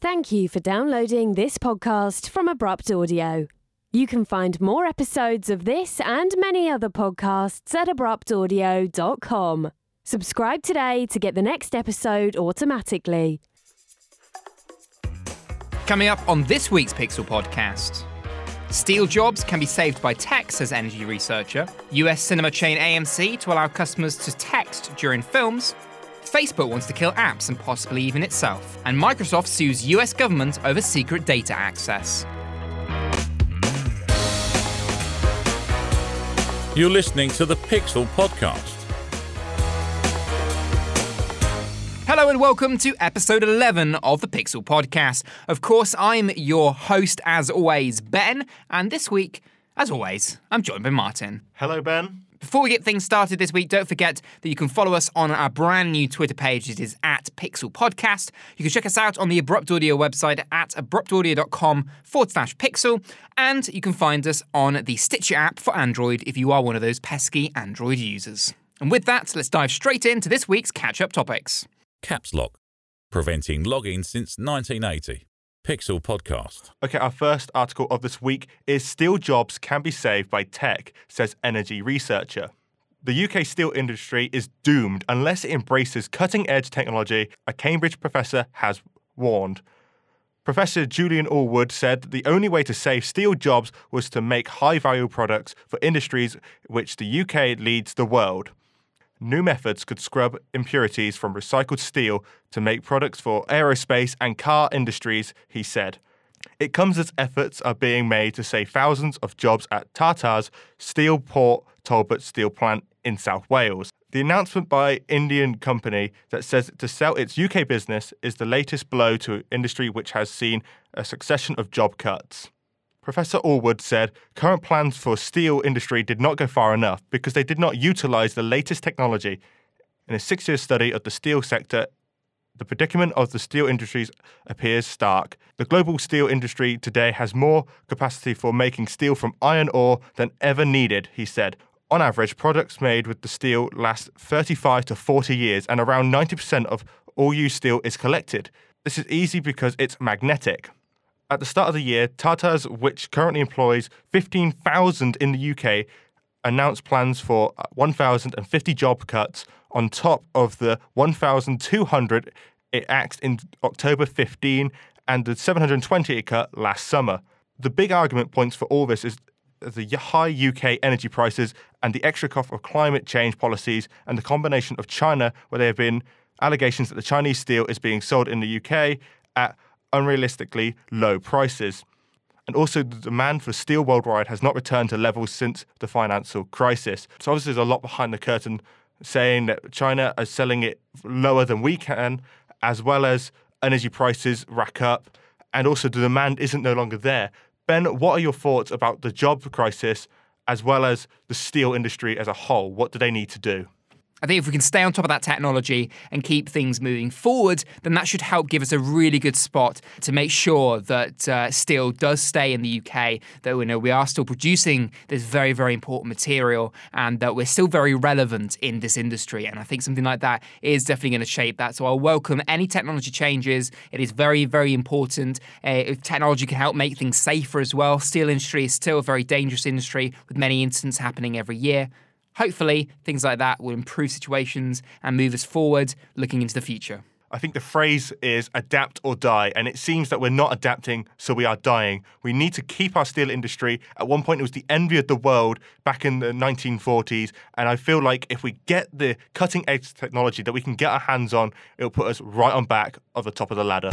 Thank you for downloading this podcast from Abrupt Audio. You can find more episodes of this and many other podcasts at abruptaudio.com. Subscribe today to get the next episode automatically. Coming up on this week's Pixel podcast. Steel jobs can be saved by tech, says energy researcher. US cinema chain AMC to allow customers to text during films. Facebook wants to kill apps and possibly even itself. And Microsoft sues US government over secret data access. You're listening to the Pixel Podcast. Hello and welcome to episode 11 of the Pixel Podcast. Of course, I'm your host, as always, Ben, and this week, as always, I'm joined by Martin. Hello, Ben. Before we get things started this week, don't forget that you can follow us on our brand new Twitter page. It is at Pixel Podcast. You can check us out on the Abrupt Audio website at abruptaudio.com forward slash pixel. And you can find us on the Stitcher app for Android if you are one of those pesky Android users. And with that, let's dive straight into this week's catch up topics. Caps Lock, preventing logging since 1980. Pixel Podcast. Okay, our first article of this week is Steel Jobs Can Be Saved by Tech, says energy researcher. The UK steel industry is doomed unless it embraces cutting edge technology, a Cambridge professor has warned. Professor Julian Allwood said the only way to save steel jobs was to make high value products for industries which the UK leads the world. New methods could scrub impurities from recycled steel to make products for aerospace and car industries, he said. It comes as efforts are being made to save thousands of jobs at Tata's Steel Port Talbot Steel Plant in South Wales. The announcement by Indian company that says to sell its UK business is the latest blow to industry which has seen a succession of job cuts. Professor Allwood said current plans for steel industry did not go far enough because they did not utilize the latest technology. In a six-year study of the steel sector, the predicament of the steel industries appears stark. The global steel industry today has more capacity for making steel from iron ore than ever needed, he said. On average, products made with the steel last 35 to 40 years, and around 90% of all used steel is collected. This is easy because it's magnetic. At the start of the year, Tata's, which currently employs 15,000 in the UK, announced plans for 1,050 job cuts on top of the 1,200 it axed in October 15 and the 720 it cut last summer. The big argument points for all this is the high UK energy prices and the extra cost of climate change policies and the combination of China, where there have been allegations that the Chinese steel is being sold in the UK at unrealistically low prices. And also, the demand for steel worldwide has not returned to levels since the financial crisis. So, obviously, there's a lot behind the curtain saying that China is selling it lower than we can, as well as energy prices rack up, and also the demand isn't no longer there. Ben, what are your thoughts about the job crisis as well as the steel industry as a whole? What do they need to do? I think if we can stay on top of that technology and keep things moving forward, then that should help give us a really good spot to make sure that uh, steel does stay in the UK, that we know we are still producing this very, very important material and that we're still very relevant in this industry. And I think something like that is definitely going to shape that. So I'll welcome any technology changes. It is very, very important. Uh, if technology can help make things safer as well, steel industry is still a very dangerous industry with many incidents happening every year. Hopefully, things like that will improve situations and move us forward looking into the future. I think the phrase is adapt or die, and it seems that we're not adapting, so we are dying. We need to keep our steel industry. At one point, it was the envy of the world back in the 1940s, and I feel like if we get the cutting edge technology that we can get our hands on, it'll put us right on back of the top of the ladder.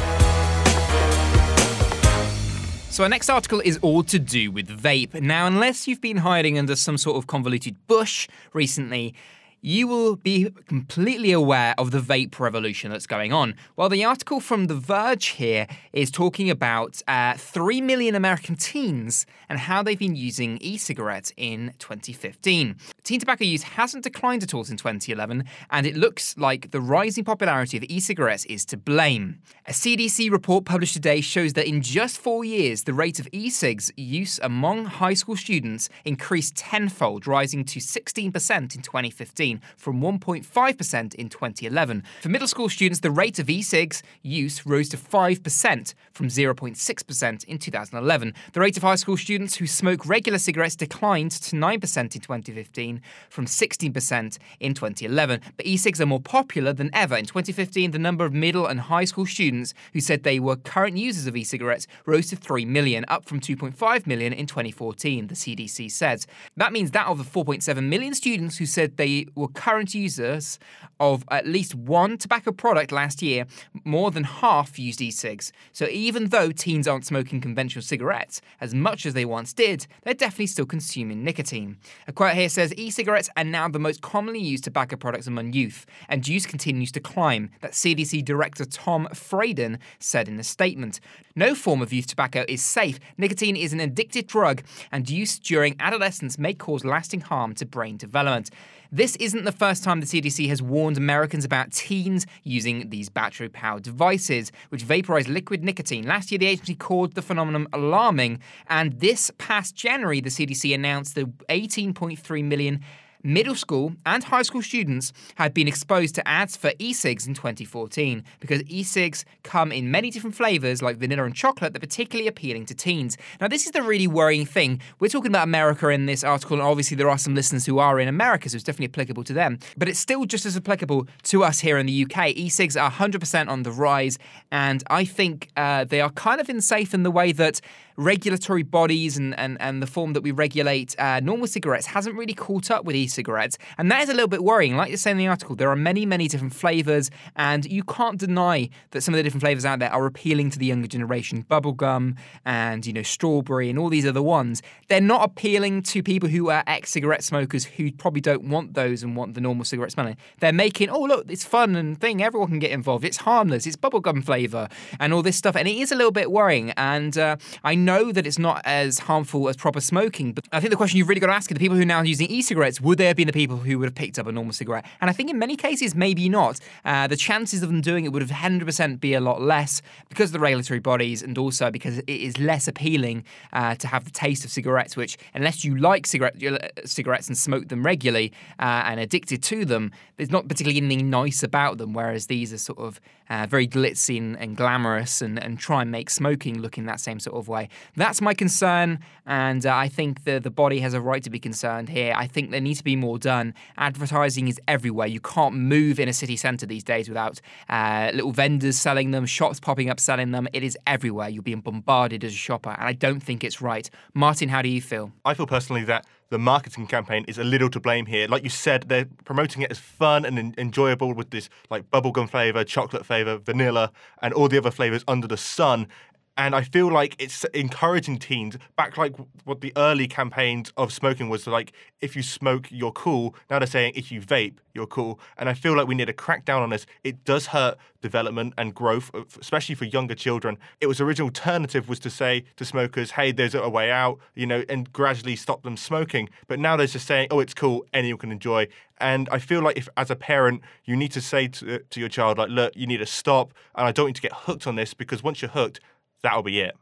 So, our next article is all to do with vape. Now, unless you've been hiding under some sort of convoluted bush recently, you will be completely aware of the vape revolution that's going on. Well, the article from The Verge here is talking about uh, 3 million American teens and how they've been using e cigarettes in 2015. teen tobacco use hasn't declined at all since 2011, and it looks like the rising popularity of e cigarettes is to blame. A CDC report published today shows that in just four years, the rate of e cigs use among high school students increased tenfold, rising to 16% in 2015 from 1.5% in 2011. For middle school students, the rate of e cigs use rose to 5% from 0.6% in 2011. The rate of high school students who smoke regular cigarettes declined to 9% in 2015 from 16% in 2011. But e cigs are more popular than ever. In 2015, the number of middle and high school students who said they were current users of e cigarettes rose to 3 million, up from 2.5 million in 2014, the CDC says. That means that of the 4.7 million students who said they were current users of at least one tobacco product last year, more than half used e cigs. So even though teens aren't smoking conventional cigarettes as much as they once did, they're definitely still consuming nicotine. A quote here says e cigarettes are now the most commonly used tobacco products among youth, and use continues to climb. That CDC Director Tom Frieden said in a statement. No form of youth tobacco is safe. Nicotine is an addictive drug, and use during adolescence may cause lasting harm to brain development. This isn't the first time the CDC has warned Americans about teens using these battery powered devices, which vaporize liquid nicotine. Last year, the agency called the phenomenon alarming, and this past January, the CDC announced that 18.3 million middle school and high school students had been exposed to ads for e-cigs in 2014 because e-cigs come in many different flavors like vanilla and chocolate that are particularly appealing to teens. Now this is the really worrying thing. We're talking about America in this article and obviously there are some listeners who are in America so it's definitely applicable to them, but it's still just as applicable to us here in the UK. E-cigs are 100% on the rise and I think uh, they are kind of unsafe in the way that regulatory bodies and, and, and the form that we regulate uh, normal cigarettes hasn't really caught up with e-cigarettes. And that is a little bit worrying. Like you say in the article, there are many, many different flavors, and you can't deny that some of the different flavors out there are appealing to the younger generation. Bubblegum and, you know, strawberry and all these other ones. They're not appealing to people who are ex-cigarette smokers who probably don't want those and want the normal cigarette smelling. They're making, oh, look, it's fun and thing. Everyone can get involved. It's harmless. It's bubblegum flavor and all this stuff. And it is a little bit worrying. And uh, I know that it's not as harmful as proper smoking, but I think the question you've really got to ask is the people who are now using e-cigarettes, would they have been the people who would have picked up a normal cigarette? And I think in many cases, maybe not. Uh, the chances of them doing it would have 100% be a lot less because of the regulatory bodies and also because it is less appealing uh, to have the taste of cigarettes, which unless you like cigarette, uh, cigarettes and smoke them regularly uh, and addicted to them, there's not particularly anything nice about them, whereas these are sort of uh, very glitzy and, and glamorous and, and try and make smoking look in that same sort of way. That's my concern, and uh, I think the, the body has a right to be concerned here. I think there needs to be more done. Advertising is everywhere. You can't move in a city centre these days without uh, little vendors selling them, shops popping up selling them. It is everywhere. You're being bombarded as a shopper, and I don't think it's right. Martin, how do you feel? I feel personally that the marketing campaign is a little to blame here. Like you said, they're promoting it as fun and en- enjoyable with this like bubblegum flavor, chocolate flavor, vanilla, and all the other flavors under the sun. And I feel like it's encouraging teens back like what the early campaigns of smoking was like if you smoke, you're cool. Now they're saying if you vape, you're cool. And I feel like we need to crack down on this. It does hurt development and growth, uh, especially for younger children. It was original alternative was to say to smokers, hey, there's a way out, you know, and gradually stop them smoking. But now they're just saying, oh, it's cool, anyone can enjoy. And I feel like if, as a parent, you need to say to, to your child, like, look, you need to stop, and I don't need to get hooked on this because once you're hooked, that'll be it.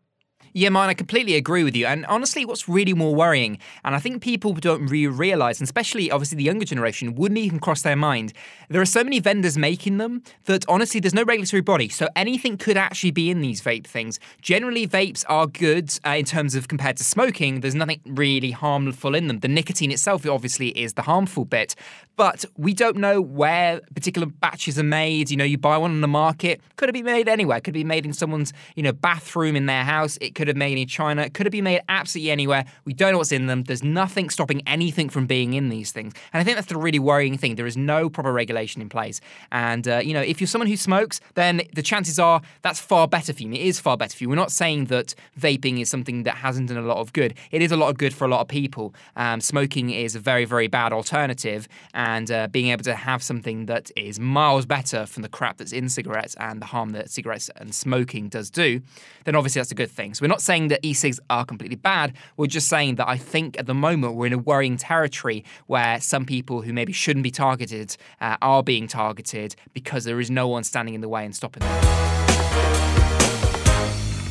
Yeah, man, I completely agree with you. And honestly, what's really more worrying, and I think people don't really realize, and especially obviously the younger generation, wouldn't even cross their mind. There are so many vendors making them that honestly, there's no regulatory body. So anything could actually be in these vape things. Generally, vapes are good uh, in terms of compared to smoking, there's nothing really harmful in them. The nicotine itself, obviously, is the harmful bit. But we don't know where particular batches are made. You know, you buy one on the market, could have been made anywhere. Could be made in someone's, you know, bathroom in their house. It could have made in China. Could have been made absolutely anywhere. We don't know what's in them. There's nothing stopping anything from being in these things. And I think that's the really worrying thing. There is no proper regulation in place. And, uh, you know, if you're someone who smokes, then the chances are that's far better for you. It is far better for you. We're not saying that vaping is something that hasn't done a lot of good. It is a lot of good for a lot of people. Um, smoking is a very, very bad alternative. And uh, being able to have something that is miles better from the crap that's in cigarettes and the harm that cigarettes and smoking does do, then obviously that's a good thing. things. We're not saying that e-cigs are completely bad. We're just saying that I think at the moment we're in a worrying territory where some people who maybe shouldn't be targeted uh, are being targeted because there is no one standing in the way and stopping them.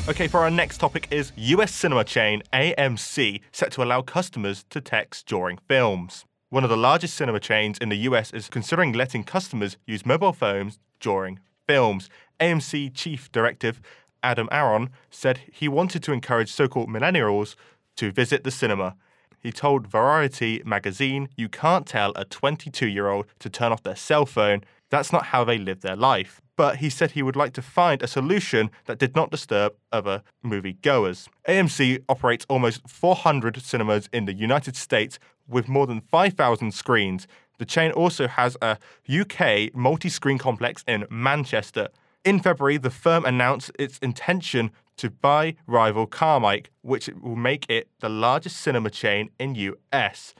Okay, for our next topic is US cinema chain AMC set to allow customers to text during films. One of the largest cinema chains in the US is considering letting customers use mobile phones during films. AMC chief directive Adam Aron said he wanted to encourage so called millennials to visit the cinema. He told Variety magazine, You can't tell a 22 year old to turn off their cell phone. That's not how they live their life but he said he would like to find a solution that did not disturb other moviegoers. AMC operates almost 400 cinemas in the United States with more than 5,000 screens. The chain also has a UK multi screen complex in Manchester. In February, the firm announced its intention to buy rival Carmike, which will make it the largest cinema chain in US.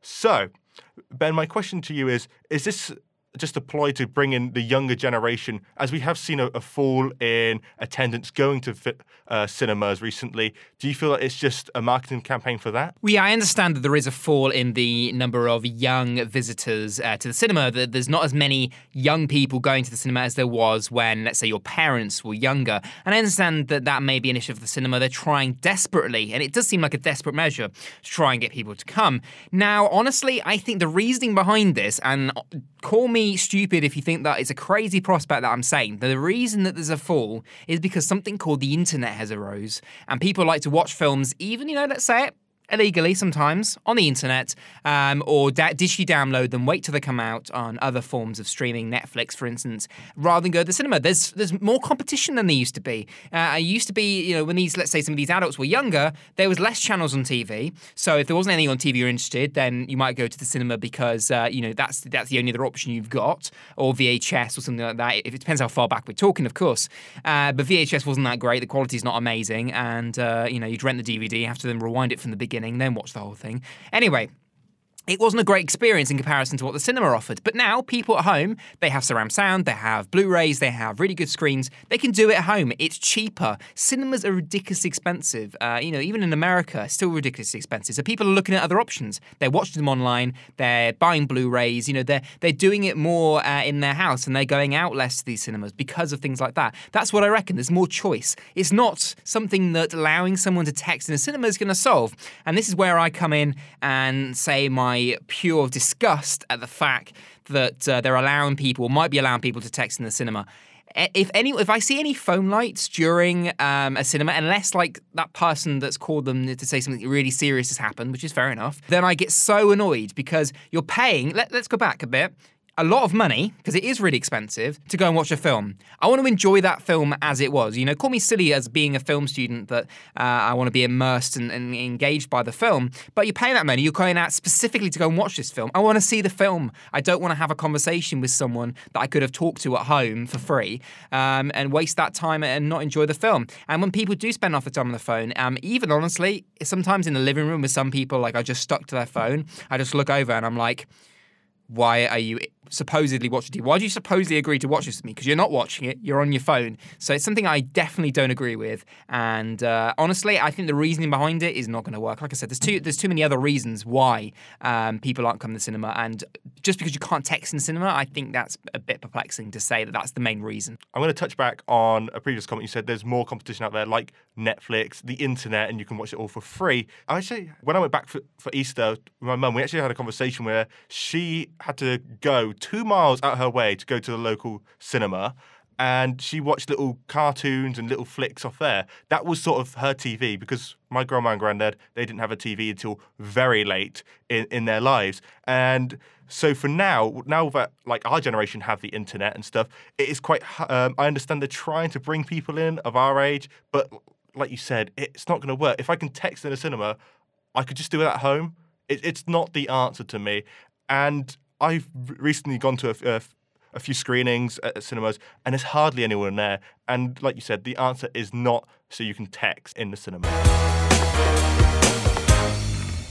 So, Ben, my question to you is Is this just a ploy to bring in the younger generation, as we have seen a, a fall in attendance going to uh, cinemas recently. Do you feel that it's just a marketing campaign for that? Yeah, I understand that there is a fall in the number of young visitors uh, to the cinema. That there's not as many young people going to the cinema as there was when, let's say, your parents were younger. And I understand that that may be an issue for the cinema. They're trying desperately, and it does seem like a desperate measure to try and get people to come. Now, honestly, I think the reasoning behind this, and call me stupid if you think that it's a crazy prospect that I'm saying. The reason that there's a fall is because something called the internet has arose, and people like to watch films, even, you know, let's say it, illegally sometimes on the internet, um, or da- digitally download them, wait till they come out on other forms of streaming, Netflix, for instance, rather than go to the cinema. There's there's more competition than there used to be. Uh, it used to be, you know, when these, let's say, some of these adults were younger, there was less channels on TV. So if there wasn't anything on TV you're interested, then you might go to the cinema because uh, you know that's that's the only other option you've got, or VHS or something like that. It depends how far back we're talking, of course. Uh, but VHS wasn't that great. The quality's not amazing, and uh, you know you'd rent the DVD, have to then rewind it from the beginning beginning, then watch the whole thing. Anyway, it wasn't a great experience in comparison to what the cinema offered. But now, people at home, they have surround sound, they have Blu rays, they have really good screens. They can do it at home. It's cheaper. Cinemas are ridiculously expensive. Uh, you know, even in America, still ridiculously expensive. So people are looking at other options. They're watching them online, they're buying Blu rays, you know, they're, they're doing it more uh, in their house and they're going out less to these cinemas because of things like that. That's what I reckon. There's more choice. It's not something that allowing someone to text in a cinema is going to solve. And this is where I come in and say my pure disgust at the fact that uh, they're allowing people, might be allowing people to text in the cinema. If any, if I see any phone lights during um, a cinema, unless like that person that's called them to say something really serious has happened, which is fair enough, then I get so annoyed because you're paying. Let, let's go back a bit a lot of money, because it is really expensive, to go and watch a film. I want to enjoy that film as it was. You know, call me silly as being a film student that uh, I want to be immersed and, and, engaged by the film, but you're paying that money, you're going out specifically to go and watch this film. I want to see the film. I don't want to have a conversation with someone that I could have talked to at home for free um, and waste that time and not enjoy the film. And when people do spend off the time on the phone, um, even honestly, sometimes in the living room with some people, like I just stuck to their phone, I just look over and I'm like, why are you supposedly watching it. Why do you supposedly agree to watch this with me? Because you're not watching it, you're on your phone. So it's something I definitely don't agree with. And uh, honestly, I think the reasoning behind it is not going to work. Like I said, there's too there's too many other reasons why um, people aren't coming to cinema. And just because you can't text in cinema, I think that's a bit perplexing to say that that's the main reason. I'm going to touch back on a previous comment. You said there's more competition out there, like Netflix, the internet, and you can watch it all for free. I actually, when I went back for, for Easter with my mum, we actually had a conversation where she had to go two miles out her way to go to the local cinema and she watched little cartoons and little flicks off there. That was sort of her TV because my grandma and granddad they didn't have a TV until very late in, in their lives. And so for now, now that like our generation have the internet and stuff, it is quite. Um, I understand they're trying to bring people in of our age, but like you said, it's not going to work. If I can text in a cinema, I could just do it at home. It, it's not the answer to me. And I've recently gone to a, a, a few screenings at, at cinemas, and there's hardly anyone there. And like you said, the answer is not so you can text in the cinema.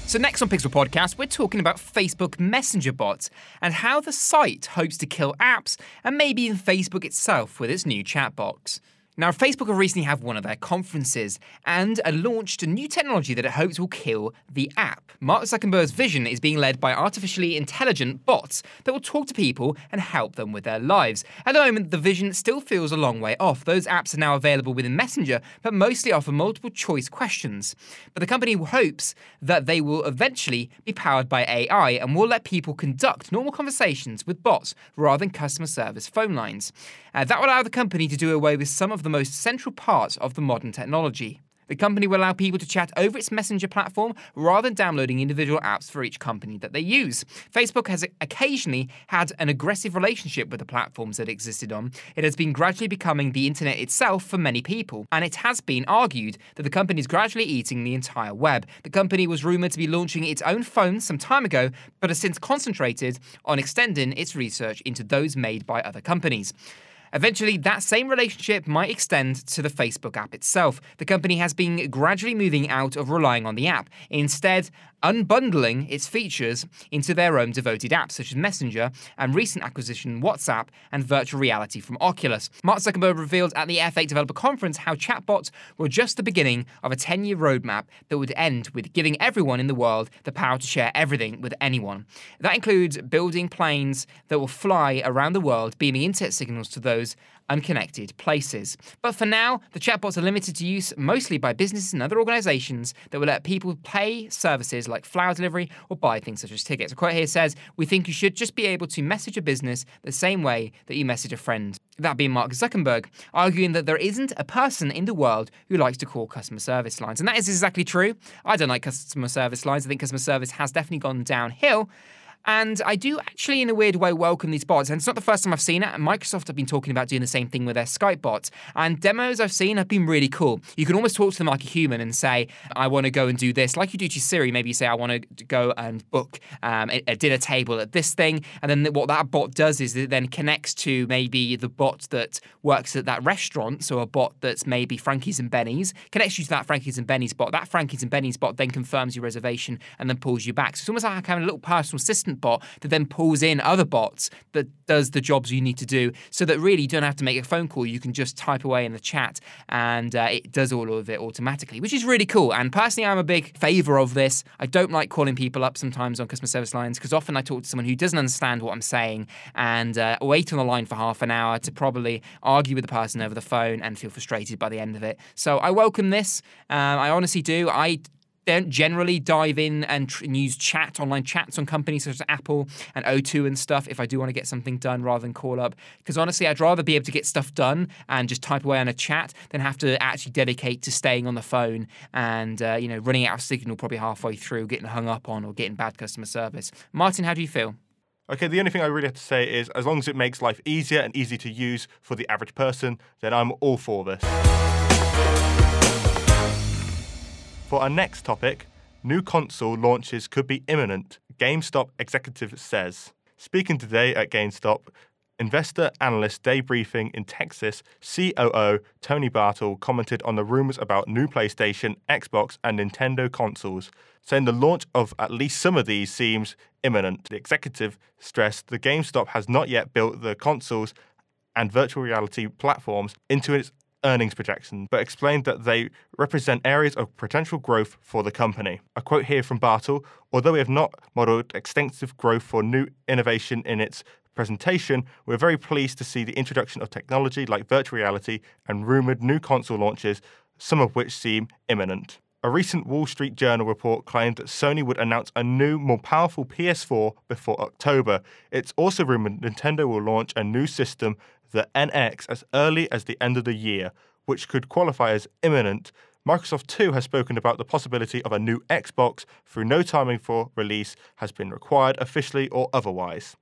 So, next on Pixel Podcast, we're talking about Facebook Messenger bots and how the site hopes to kill apps and maybe even Facebook itself with its new chat box. Now, Facebook have recently had one of their conferences and launched a new technology that it hopes will kill the app. Mark Zuckerberg's vision is being led by artificially intelligent bots that will talk to people and help them with their lives. At the moment, the vision still feels a long way off. Those apps are now available within Messenger, but mostly offer multiple choice questions. But the company hopes that they will eventually be powered by AI and will let people conduct normal conversations with bots rather than customer service phone lines. Uh, that will allow the company to do away with some of the most central parts of the modern technology. The company will allow people to chat over its messenger platform rather than downloading individual apps for each company that they use. Facebook has occasionally had an aggressive relationship with the platforms that existed on. It has been gradually becoming the internet itself for many people, and it has been argued that the company is gradually eating the entire web. The company was rumored to be launching its own phone some time ago, but has since concentrated on extending its research into those made by other companies. Eventually, that same relationship might extend to the Facebook app itself. The company has been gradually moving out of relying on the app, instead, unbundling its features into their own devoted apps, such as Messenger and recent acquisition WhatsApp and virtual reality from Oculus. Mark Zuckerberg revealed at the F8 Developer Conference how chatbots were just the beginning of a 10 year roadmap that would end with giving everyone in the world the power to share everything with anyone. That includes building planes that will fly around the world, beaming internet signals to those unconnected places. But for now, the chatbots are limited to use mostly by businesses and other organizations that will let people pay services like flower delivery or buy things such as tickets. A quote here says, We think you should just be able to message a business the same way that you message a friend. That being Mark Zuckerberg, arguing that there isn't a person in the world who likes to call customer service lines. And that is exactly true. I don't like customer service lines. I think customer service has definitely gone downhill. And I do actually, in a weird way, welcome these bots. And it's not the first time I've seen it. And Microsoft have been talking about doing the same thing with their Skype bots. And demos I've seen have been really cool. You can almost talk to them like a human and say, I want to go and do this. Like you do to Siri, maybe you say, I want to go and book um, a, dinner table at this thing. And then what that bot does is it then connects to maybe the bot that works at that restaurant. So a bot that's maybe Frankie's and Benny's, connects you to that Frankie's and Benny's bot. That Frankie's and Benny's bot then confirms your reservation and then pulls you back. So it's almost like having a little personal assistant bot that then pulls in other bots that does the jobs you need to do so that really you don't have to make a phone call. You can just type away in the chat and uh, it does all of it automatically, which is really cool. And personally, I'm a big favor of this. I don't like calling people up sometimes on customer service lines because often I talk to someone who doesn't understand what I'm saying and uh, wait on the line for half an hour to probably argue with the person over the phone and feel frustrated by the end of it. So I welcome this. Uh, I honestly do. I don't generally dive in and, tr- and, use chat, online chats on companies such as Apple and O2 and stuff if I do want to get something done rather than call up. Because honestly, I'd rather be able to get stuff done and just type away on a chat than have to actually dedicate to staying on the phone and, uh, you know, running out of signal probably halfway through, getting hung up on or getting bad customer service. Martin, how do you feel? Okay, the only thing I really have to say is as long as it makes life easier and easy to use for the average person, then I'm all for this. For our next topic, new console launches could be imminent, GameStop executive says. Speaking today at GameStop, investor analyst day briefing in Texas, COO Tony Bartel commented on the rumors about new PlayStation, Xbox, and Nintendo consoles, saying the launch of at least some of these seems imminent. The executive stressed the GameStop has not yet built the consoles and virtual reality platforms into its earnings projections, but explained that they represent areas of potential growth for the company. A quote here from Bartel Although we have not modeled extensive growth for new innovation in its presentation, we're very pleased to see the introduction of technology like virtual reality and rumored new console launches, some of which seem imminent. A recent Wall Street Journal report claimed that Sony would announce a new, more powerful PS4 before October. It's also rumored Nintendo will launch a new system the NX as early as the end of the year, which could qualify as imminent. Microsoft too has spoken about the possibility of a new Xbox through no timing for release has been required officially or otherwise.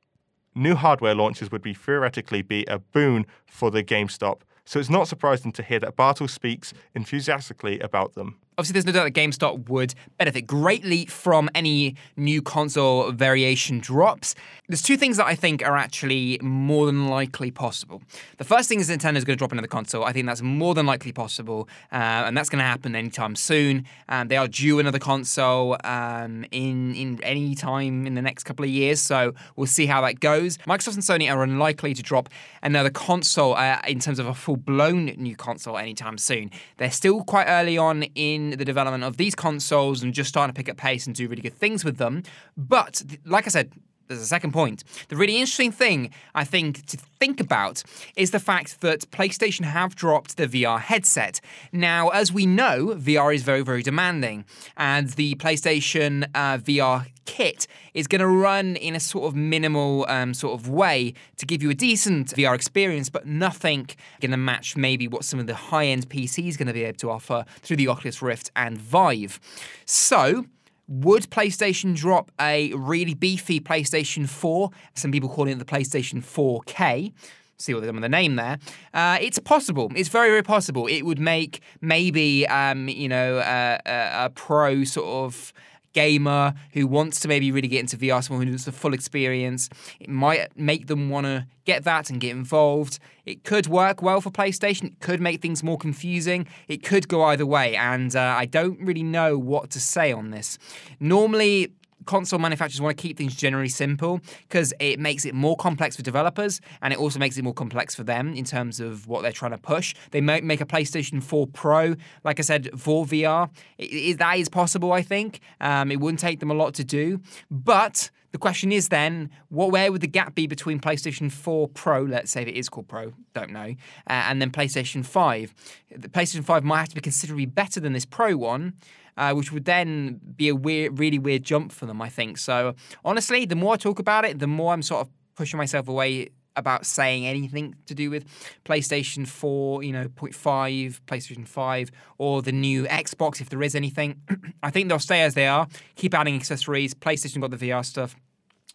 New hardware launches would be theoretically be a boon for the GameStop, so it's not surprising to hear that Bartel speaks enthusiastically about them. Obviously, there's no doubt that GameStop would benefit greatly from any new console variation drops. There's two things that I think are actually more than likely possible. The first thing is Nintendo's going to drop another console. I think that's more than likely possible, uh, and that's going to happen anytime soon. Um, they are due another console um, in in any time in the next couple of years, so we'll see how that goes. Microsoft and Sony are unlikely to drop another console uh, in terms of a full blown new console anytime soon. They're still quite early on in the development of these consoles and just starting to pick up pace and do really good things with them. But like I said, there's a second point. The really interesting thing, I think, to think about is the fact that PlayStation have dropped the VR headset. Now, as we know, VR is very, very demanding, and the PlayStation uh, VR kit is going to run in a sort of minimal um, sort of way to give you a decent VR experience, but nothing going to match maybe what some of the high end PCs going to be able to offer through the Oculus Rift and Vive. So, would PlayStation drop a really beefy PlayStation 4? Some people calling it the PlayStation 4K. See what they're doing with the name there. Uh, it's possible. It's very, very possible. It would make maybe, um, you know, uh, a, a pro sort of gamer who wants to maybe really get into VR, someone who wants the full experience. It might make them want to get that and get involved. It could work well for PlayStation. It could make things more confusing. It could go either way, and uh, I don't really know what to say on this. Normally, console manufacturers want to keep things generally simple because it makes it more complex for developers and it also makes it more complex for them in terms of what they're trying to push. They might make a PlayStation 4 Pro, like I said, for VR. It, it, that is possible, I think. Um, it wouldn't take them a lot to do, but. The question is then, what where would the gap be between PlayStation 4 Pro, let's say it is called Pro, don't know, uh, and then PlayStation 5? The PlayStation 5 might have to be considerably better than this Pro one, uh, which would then be a weird, really weird jump for them, I think. So honestly, the more I talk about it, the more I'm sort of pushing myself away about saying anything to do with PlayStation 4, you know, 0.5, PlayStation 5, or the new Xbox, if there is anything. I think they'll stay as they are, keep adding accessories. PlayStation got the VR stuff.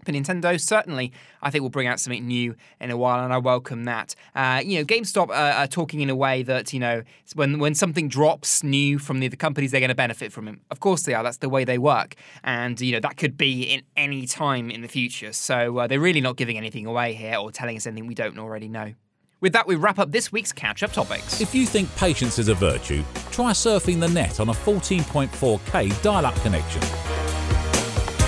But Nintendo certainly, I think, will bring out something new in a while, and I welcome that. Uh, you know, GameStop uh, are talking in a way that you know, when when something drops new from the, companies, they're going to benefit from it. Of course, they are. That's the way they work, and you know that could be in any time in the future. So uh, they're really not giving anything away here or telling us anything we don't already know. With that, we wrap up this week's catch up topics. If you think patience is a virtue, try surfing the net on a 14.4K dial up connection.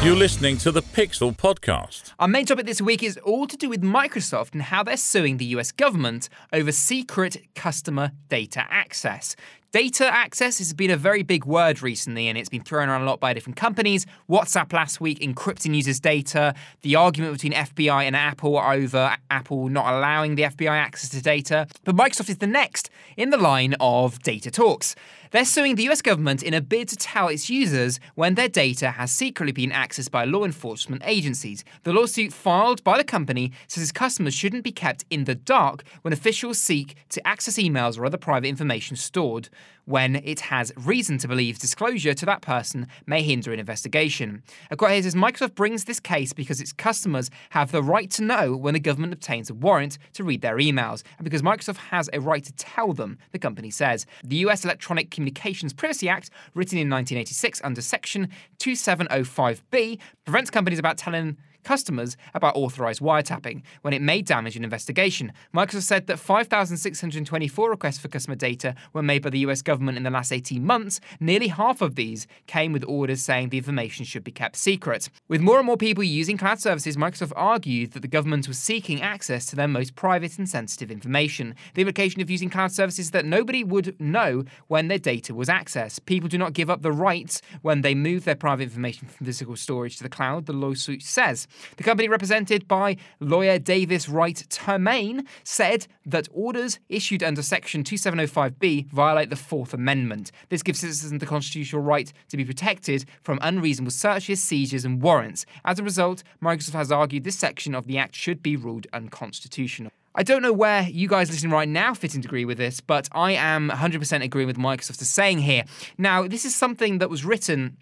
You're listening to the Pixel Podcast. Our main topic this week is all to do with Microsoft and how they're suing the US government over secret customer data access. Data access has been a very big word recently and it's been thrown around a lot by different companies. WhatsApp last week encrypting users' data, the argument between FBI and Apple over Apple not allowing the FBI access to data. But Microsoft is the next in the line of data talks. They're suing the US government in a bid to tell its users when their data has secretly been accessed by law enforcement agencies. The lawsuit filed by the company says its customers shouldn't be kept in the dark when officials seek to access emails or other private information stored when it has reason to believe disclosure to that person may hinder an investigation. A quote here says Microsoft brings this case because its customers have the right to know when the government obtains a warrant to read their emails, and because Microsoft has a right to tell them, the company says. The US Electronic Communications Privacy Act, written in 1986 under Section 2705B, prevents companies about telling customers about authorized wiretapping when it may damage an investigation. Microsoft said that 5,624 requests for customer data were made by the US government in the last 18 months. Nearly half of these came with orders saying the information should be kept secret. With more and more people using cloud services, Microsoft argued that the government was seeking access to their most private and sensitive information. The implication of using cloud services is that nobody would know when their data was accessed. People do not give up the rights when they move their private information from physical storage to the cloud, the lawsuit says. The company, represented by lawyer Davis Wright Tremaine, said that orders issued under Section 2705B violate the Fourth Amendment. This gives citizens the constitutional right to be protected from unreasonable searches, seizures, and warrants. As a result, Microsoft has argued this section of the Act should be ruled unconstitutional. I don't know where you guys listening right now fit into agree with this, but I am 100% agreeing with Microsoft is saying here. Now, this is something that was written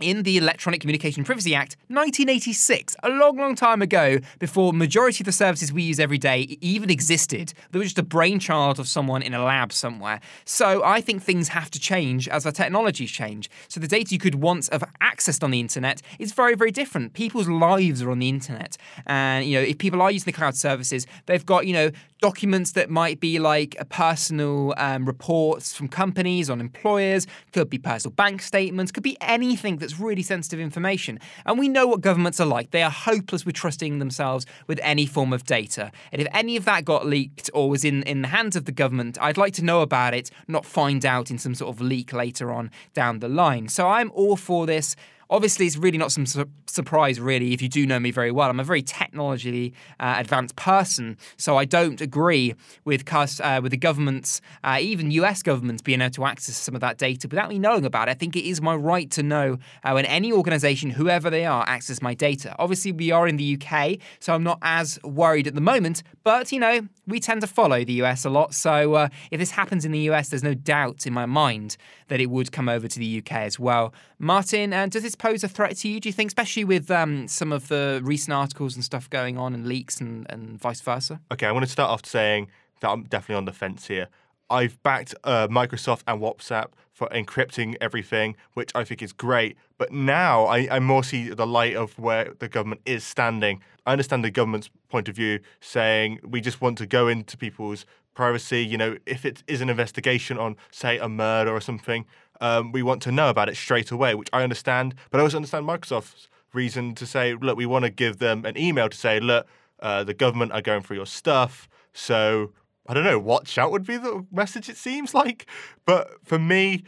in the Electronic Communication Privacy Act 1986, a long, long time ago, before majority of the services we use every day even existed. They were just a brainchild of someone in a lab somewhere. So I think things have to change as our technologies change. So the data you could once have accessed on the internet is very, very different. People's lives are on the internet. And, you know, if people are using the cloud services, they've got, you know, documents that might be like personal um, reports from companies on employers, could be personal bank statements, could be anything that's really sensitive information. And we know what governments are like. They are hopeless with trusting themselves with any form of data. And if any of that got leaked or was in, in the hands of the government, I'd like to know about it, not find out in some sort of leak later on down the line. So I'm all for this. Obviously, it's really not some su- surprise, really, if you do know me very well. I'm a very technologically uh, advanced person, so I don't agree with cus- uh, with the governments, uh, even US governments, being able to access some of that data without me knowing about it. I think it is my right to know uh, when any organisation, whoever they are, access my data. Obviously, we are in the UK, so I'm not as worried at the moment, but you know, we tend to follow the US a lot. So uh, if this happens in the US, there's no doubt in my mind that it would come over to the UK as well. Martin, uh, does this pose a threat to you, do you think, especially with um, some of the recent articles and stuff going on and leaks and, and vice versa? Okay, I want to start off saying that I'm definitely on the fence here. I've backed uh, Microsoft and WhatsApp for encrypting everything, which I think is great. But now I, I more see the light of where the government is standing. I understand the government's point of view saying we just want to go into people's privacy. You know, if it is an investigation on, say, a murder or something, um, we want to know about it straight away, which I understand. But I also understand Microsoft's reason to say, look, we want to give them an email to say, look, uh, the government are going through your stuff. So I don't know, watch out would be the message it seems like. But for me,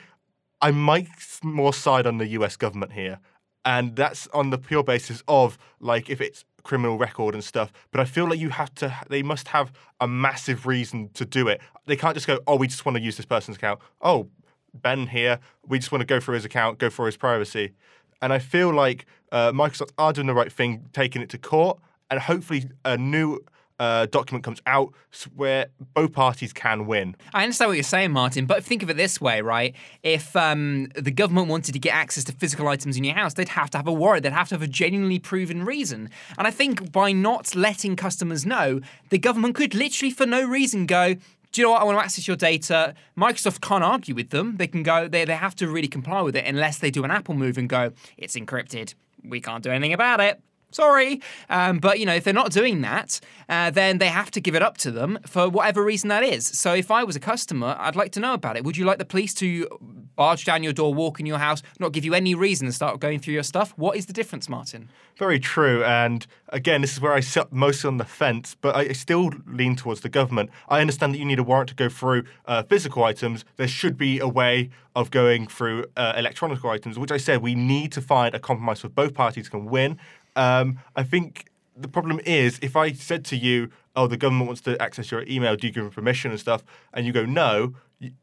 I might more side on the US government here. And that's on the pure basis of like if it's criminal record and stuff. But I feel like you have to, they must have a massive reason to do it. They can't just go, oh, we just want to use this person's account. Oh, Ben here, we just want to go through his account, go for his privacy. And I feel like uh, Microsoft are doing the right thing, taking it to court, and hopefully a new uh, document comes out where both parties can win. I understand what you're saying, Martin, but think of it this way, right? If um, the government wanted to get access to physical items in your house, they'd have to have a warrant. They'd have to have a genuinely proven reason. And I think by not letting customers know, the government could literally, for no reason, go, do you know what? I want to access your data. Microsoft can't argue with them. They can go, they, they have to really comply with it unless they do an Apple move and go, it's encrypted. We can't do anything about it. Sorry. Um, but, you know, if they're not doing that, uh, then they have to give it up to them for whatever reason that is. So if I was a customer, I'd like to know about it. Would you like the police to barge down your door, walk in your house, not give you any reason to start going through your stuff? What is the difference, Martin? Very true. And again, this is where I sit mostly on the fence, but I still lean towards the government. I understand that you need a warrant to go through uh, physical items. There should be a way of going through uh, electronic items, which I said we need to find a compromise where both parties can win. Um, I think the problem is if I said to you, "Oh, the government wants to access your email. Do you give them permission and stuff?" and you go, "No,"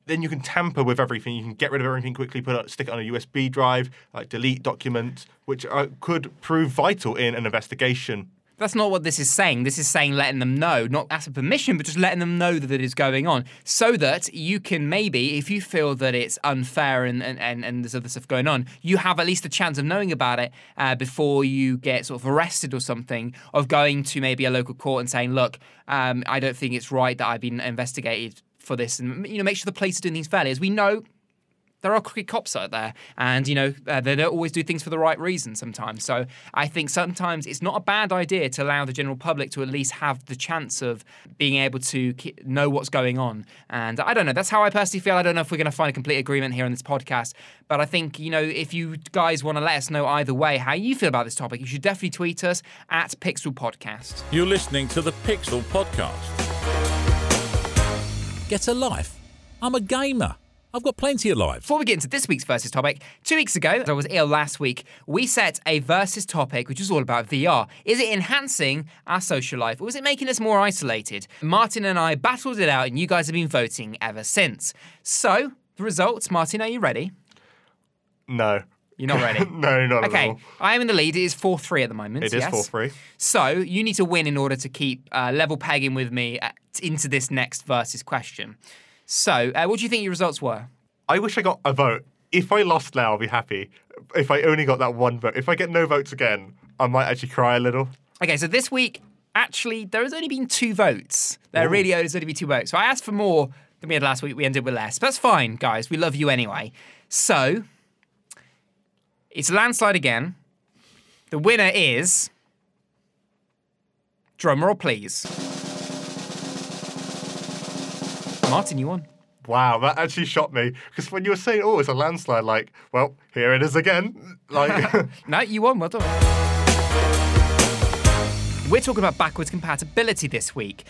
then you can tamper with everything. You can get rid of everything quickly, put it, stick it on a USB drive, like delete documents, which uh, could prove vital in an investigation. That's not what this is saying. This is saying letting them know, not as a permission, but just letting them know that it is going on. So that you can maybe, if you feel that it's unfair and, and, and, and there's other stuff going on, you have at least a chance of knowing about it uh, before you get sort of arrested or something, of going to maybe a local court and saying, look, um, I don't think it's right that I've been investigated for this and you know make sure the police are doing things fairly as we know there are crooked cops out there, and you know uh, they don't always do things for the right reason sometimes. So I think sometimes it's not a bad idea to allow the general public to at least have the chance of being able to know what's going on. And I don't know. That's how I personally feel. I don't know if we're going to find a complete agreement here on this podcast, but I think you know if you guys want to let us know either way how you feel about this topic, you should definitely tweet us at Pixel Podcast. You're listening to the Pixel Podcast. Get a life. I'm a gamer. I've got plenty of lives. Before we get into this week's versus topic, two weeks ago, I was ill last week, we set a versus topic which was all about VR. Is it enhancing our social life or is it making us more isolated? Martin and I battled it out and you guys have been voting ever since. So, the results, Martin, are you ready? No. You're not ready? no, not okay. at all. Okay, I am in the lead. It is 4 3 at the moment. It is yes? 4 3. So you need to win in order to keep uh, level pegging with me at, into this next versus question. So, uh, what do you think your results were? I wish I got a vote. If I lost now, I'll be happy. if I only got that one vote. If I get no votes again, I might actually cry a little. Okay, so this week, actually, there has only been two votes. There really has only been two votes. So I asked for more than we had last week. We ended with less. But that's fine, guys. We love you anyway. So, it's a landslide again. The winner is. Drumroll, please. Martin, you won. Wow, that actually shocked me because when you were saying, "Oh, it's a landslide," like, well, here it is again. Like, No, you won. Well done. We're talking about backwards compatibility this week.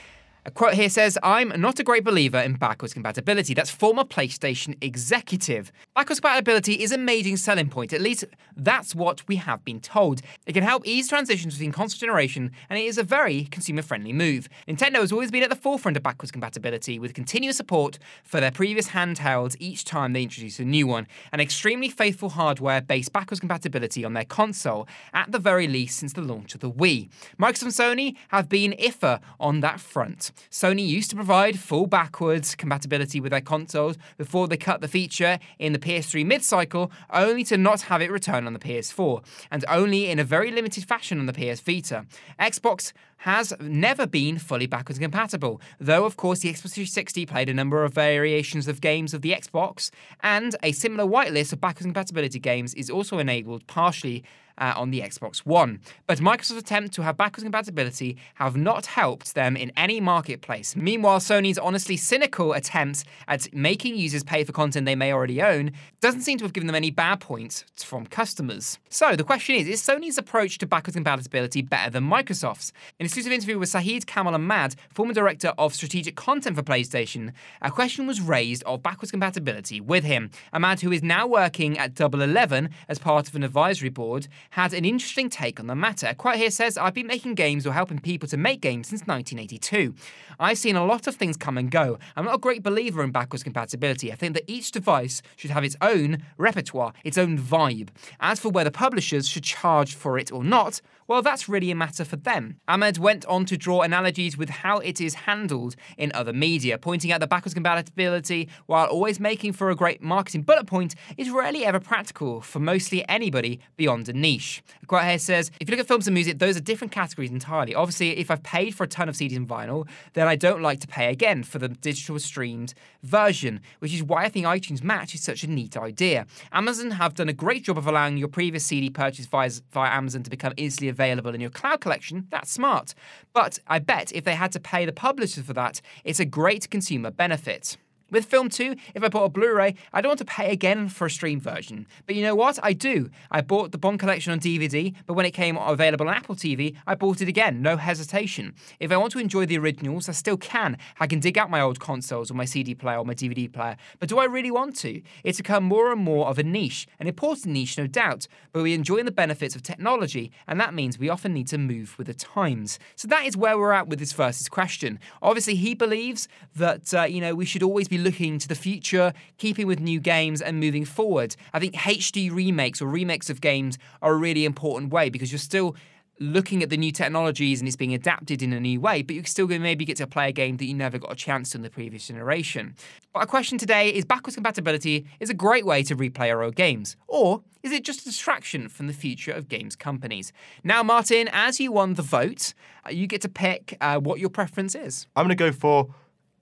A quote here says, I'm not a great believer in backwards compatibility. That's former PlayStation executive. Backwards compatibility is a major selling point, at least that's what we have been told. It can help ease transitions between console generation, and it is a very consumer friendly move. Nintendo has always been at the forefront of backwards compatibility, with continuous support for their previous handhelds each time they introduce a new one, and extremely faithful hardware based backwards compatibility on their console, at the very least since the launch of the Wii. Microsoft and Sony have been IFA on that front. Sony used to provide full backwards compatibility with their consoles before they cut the feature in the PS3 mid cycle, only to not have it return on the PS4, and only in a very limited fashion on the PS Vita. Xbox has never been fully backwards compatible, though, of course, the Xbox 360 played a number of variations of games of the Xbox, and a similar whitelist of backwards compatibility games is also enabled partially uh, on the Xbox One. But Microsoft's attempt to have backwards compatibility have not helped them in any marketplace. Meanwhile, Sony's honestly cynical attempts at making users pay for content they may already own doesn't seem to have given them any bad points from customers. So the question is, is Sony's approach to backwards compatibility better than Microsoft's? In an exclusive interview with Shahid Kamal Ahmad, former director of strategic content for PlayStation, a question was raised of backwards compatibility with him. Ahmad, who is now working at Double Eleven as part of an advisory board, had an interesting take on the matter. Quite here says, I've been making games or helping people to make games since 1982. I've seen a lot of things come and go. I'm not a great believer in backwards compatibility. I think that each device should have its own repertoire, its own vibe. As for whether publishers should charge for it or not, well, that's really a matter for them. Ahmad went on to draw analogies with how it is handled in other media, pointing out that backwards compatibility, while always making for a great marketing bullet point, is rarely ever practical for mostly anybody beyond a niche. Quote here says, if you look at films and music, those are different categories entirely. Obviously, if I've paid for a ton of CDs and vinyl, then I don't like to pay again for the digital streamed version, which is why I think iTunes Match is such a neat idea. Amazon have done a great job of allowing your previous CD purchase via, via Amazon to become instantly available in your cloud collection. That's smart. But I bet if they had to pay the publisher for that, it's a great consumer benefit. With Film 2, if I bought a Blu ray, I don't want to pay again for a stream version. But you know what? I do. I bought the Bond collection on DVD, but when it came available on Apple TV, I bought it again, no hesitation. If I want to enjoy the originals, I still can. I can dig out my old consoles or my CD player or my DVD player. But do I really want to? It's become more and more of a niche, an important niche, no doubt, but we enjoy the benefits of technology, and that means we often need to move with the times. So that is where we're at with this versus question. Obviously, he believes that, uh, you know, we should always be looking to the future, keeping with new games and moving forward. I think HD remakes or remakes of games are a really important way because you're still looking at the new technologies and it's being adapted in a new way, but you're still going to maybe get to play a game that you never got a chance to in the previous generation. But our question today is backwards compatibility is a great way to replay our old games, or is it just a distraction from the future of games companies? Now, Martin, as you won the vote, uh, you get to pick uh, what your preference is. I'm going to go for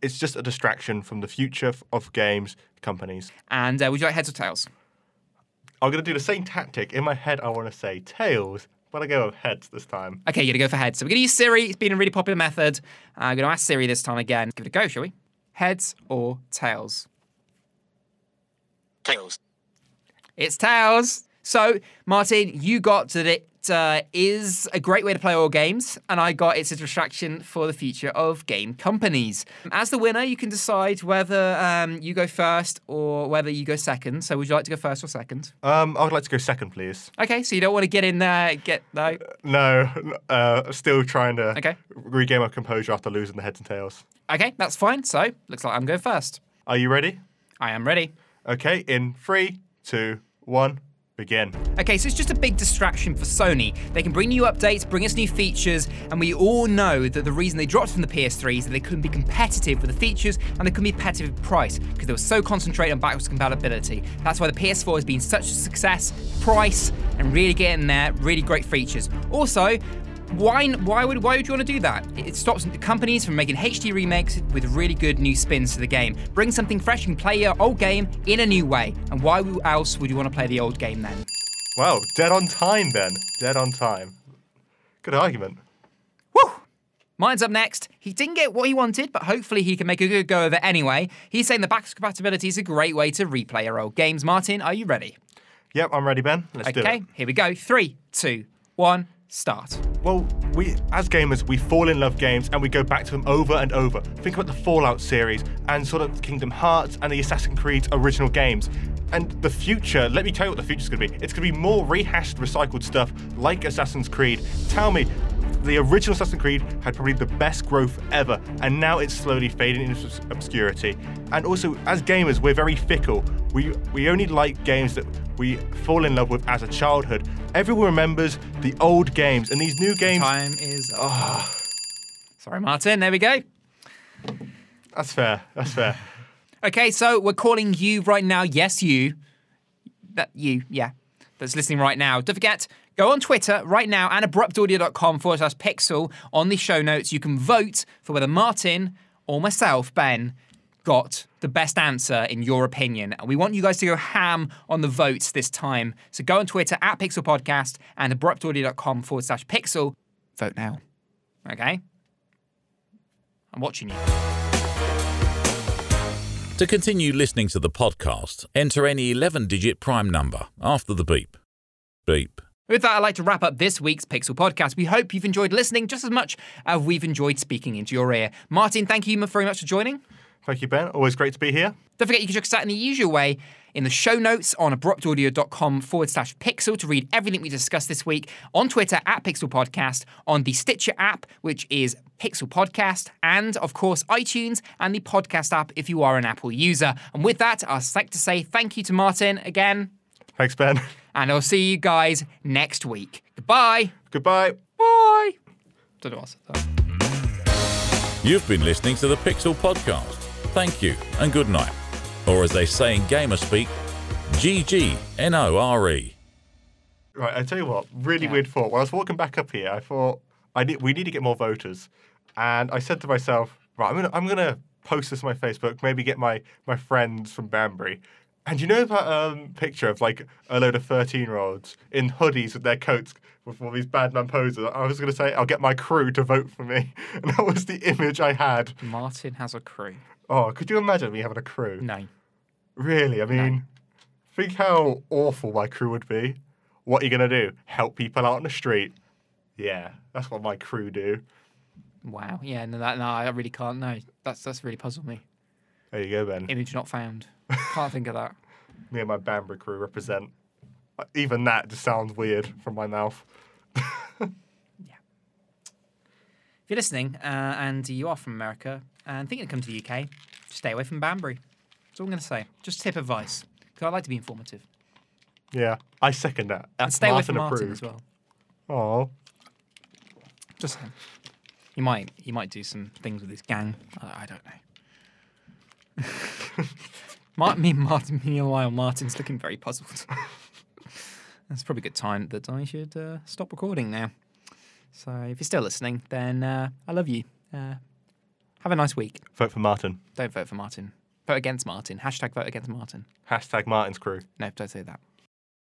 it's just a distraction from the future of games companies. And uh, would you like heads or tails? I'm going to do the same tactic. In my head, I want to say tails, but I go with heads this time. Okay, you're going to go for heads. So we're going to use Siri. It's been a really popular method. Uh, I'm going to ask Siri this time again. Give it a go, shall we? Heads or tails? Tails. It's tails. So, Martin, you got that it uh, is a great way to play all games, and I got it's a distraction for the future of game companies. As the winner, you can decide whether um, you go first or whether you go second. So, would you like to go first or second? Um, I would like to go second, please. Okay, so you don't want to get in there, get no. No, uh, still trying to Okay. regain my composure after losing the heads and tails. Okay, that's fine. So, looks like I'm going first. Are you ready? I am ready. Okay, in three, two, one. Begin. Okay, so it's just a big distraction for Sony. They can bring new updates, bring us new features, and we all know that the reason they dropped from the PS3 is that they couldn't be competitive with the features and they couldn't be competitive with price because they were so concentrated on backwards compatibility. That's why the PS4 has been such a success, price, and really getting there, really great features. Also, why why would why would you want to do that? It stops companies from making HD remakes with really good new spins to the game. Bring something fresh, can play your old game in a new way. And why else would you want to play the old game then? Well, dead on time, Ben. Dead on time. Good argument. Woo! Mine's up next. He didn't get what he wanted, but hopefully he can make a good go of it anyway. He's saying the backwards compatibility is a great way to replay your old games. Martin, are you ready? Yep, I'm ready, Ben. Let's do it. Okay, here we go. Three, two, one start. Well, we as gamers, we fall in love games and we go back to them over and over. Think about the Fallout series and sort of Kingdom Hearts and the Assassin's Creed original games. And the future, let me tell you what the future's gonna be. It's gonna be more rehashed, recycled stuff like Assassin's Creed. Tell me, the original Assassin's Creed had probably the best growth ever, and now it's slowly fading into obscurity. And also, as gamers, we're very fickle. We we only like games that we fall in love with as a childhood. Everyone remembers the old games, and these new games. Time is. Oh. Sorry, Martin. There we go. That's fair. That's fair. okay, so we're calling you right now. Yes, you. That you, yeah. That's listening right now. Don't forget, go on Twitter right now and abruptaudio.com forward slash pixel. On the show notes, you can vote for whether Martin or myself, Ben, got the best answer in your opinion. And we want you guys to go ham on the votes this time. So go on Twitter at Pixel Podcast and abruptaudio.com forward slash pixel. Vote now. Okay? I'm watching you. To continue listening to the podcast, enter any 11 digit prime number after the beep. Beep. With that, I'd like to wrap up this week's Pixel podcast. We hope you've enjoyed listening just as much as we've enjoyed speaking into your ear. Martin, thank you very much for joining. Thank you, Ben. Always great to be here. Don't forget you can check us out in the usual way in the show notes on abruptaudio.com forward slash pixel to read everything we discussed this week, on Twitter at Pixel Podcast, on the Stitcher app, which is Pixel Podcast, and of course iTunes and the podcast app if you are an Apple user. And with that, I'd like to say thank you to Martin again. Thanks, Ben. And I'll see you guys next week. Goodbye. Goodbye. Bye. Don't know what I said You've been listening to the Pixel Podcast. Thank you and good night. Or as they say in gamer speak, G-G-N-O-R-E. Right, I tell you what, really Yeah. weird thought. When I was walking back up here, I thought I need, we need to get more voters, and I said to myself, right, I'm gonna I'm gonna post this on my Facebook, maybe get my my friends from Banbury. And you know that um, picture of like a load of 13 year olds in hoodies with their coats with all these bad man poses? I was going to say, I'll get my crew to vote for me. And that was the image I had. Martin has a crew. Oh, could you imagine me having a crew? No. Really? I mean, think how awful my crew would be. What are you going to do? Help people out on the street? Yeah, that's what my crew do. Wow. Yeah, no, that, no, I really can't. No, that's that's really puzzled me. There you go, Ben. Image not found. Can't think of that. Me and my Banbury crew represent. Uh, Even that just sounds weird from my mouth. Yeah. If you're listening uh, and you are from America and thinking to come to the UK, stay away from Banbury. That's all I'm going to say. Just tip advice because I like to be informative. Yeah, I second that. And That's stay away Martin from Martin approved. as well. Oh, Just saying. He might he might do some things with his gang. I, I don't know. Martin, me and Martin, meanwhile, Martin's looking very puzzled. That's probably a good time that I should uh, stop recording now. So if you're still listening, then uh, I love you. Uh, have a nice week. vote for Martin. Don't vote for Martin. Vote against Martin. Hashtag vote against Martin. Hashtag Martin's crew. No, don't say that.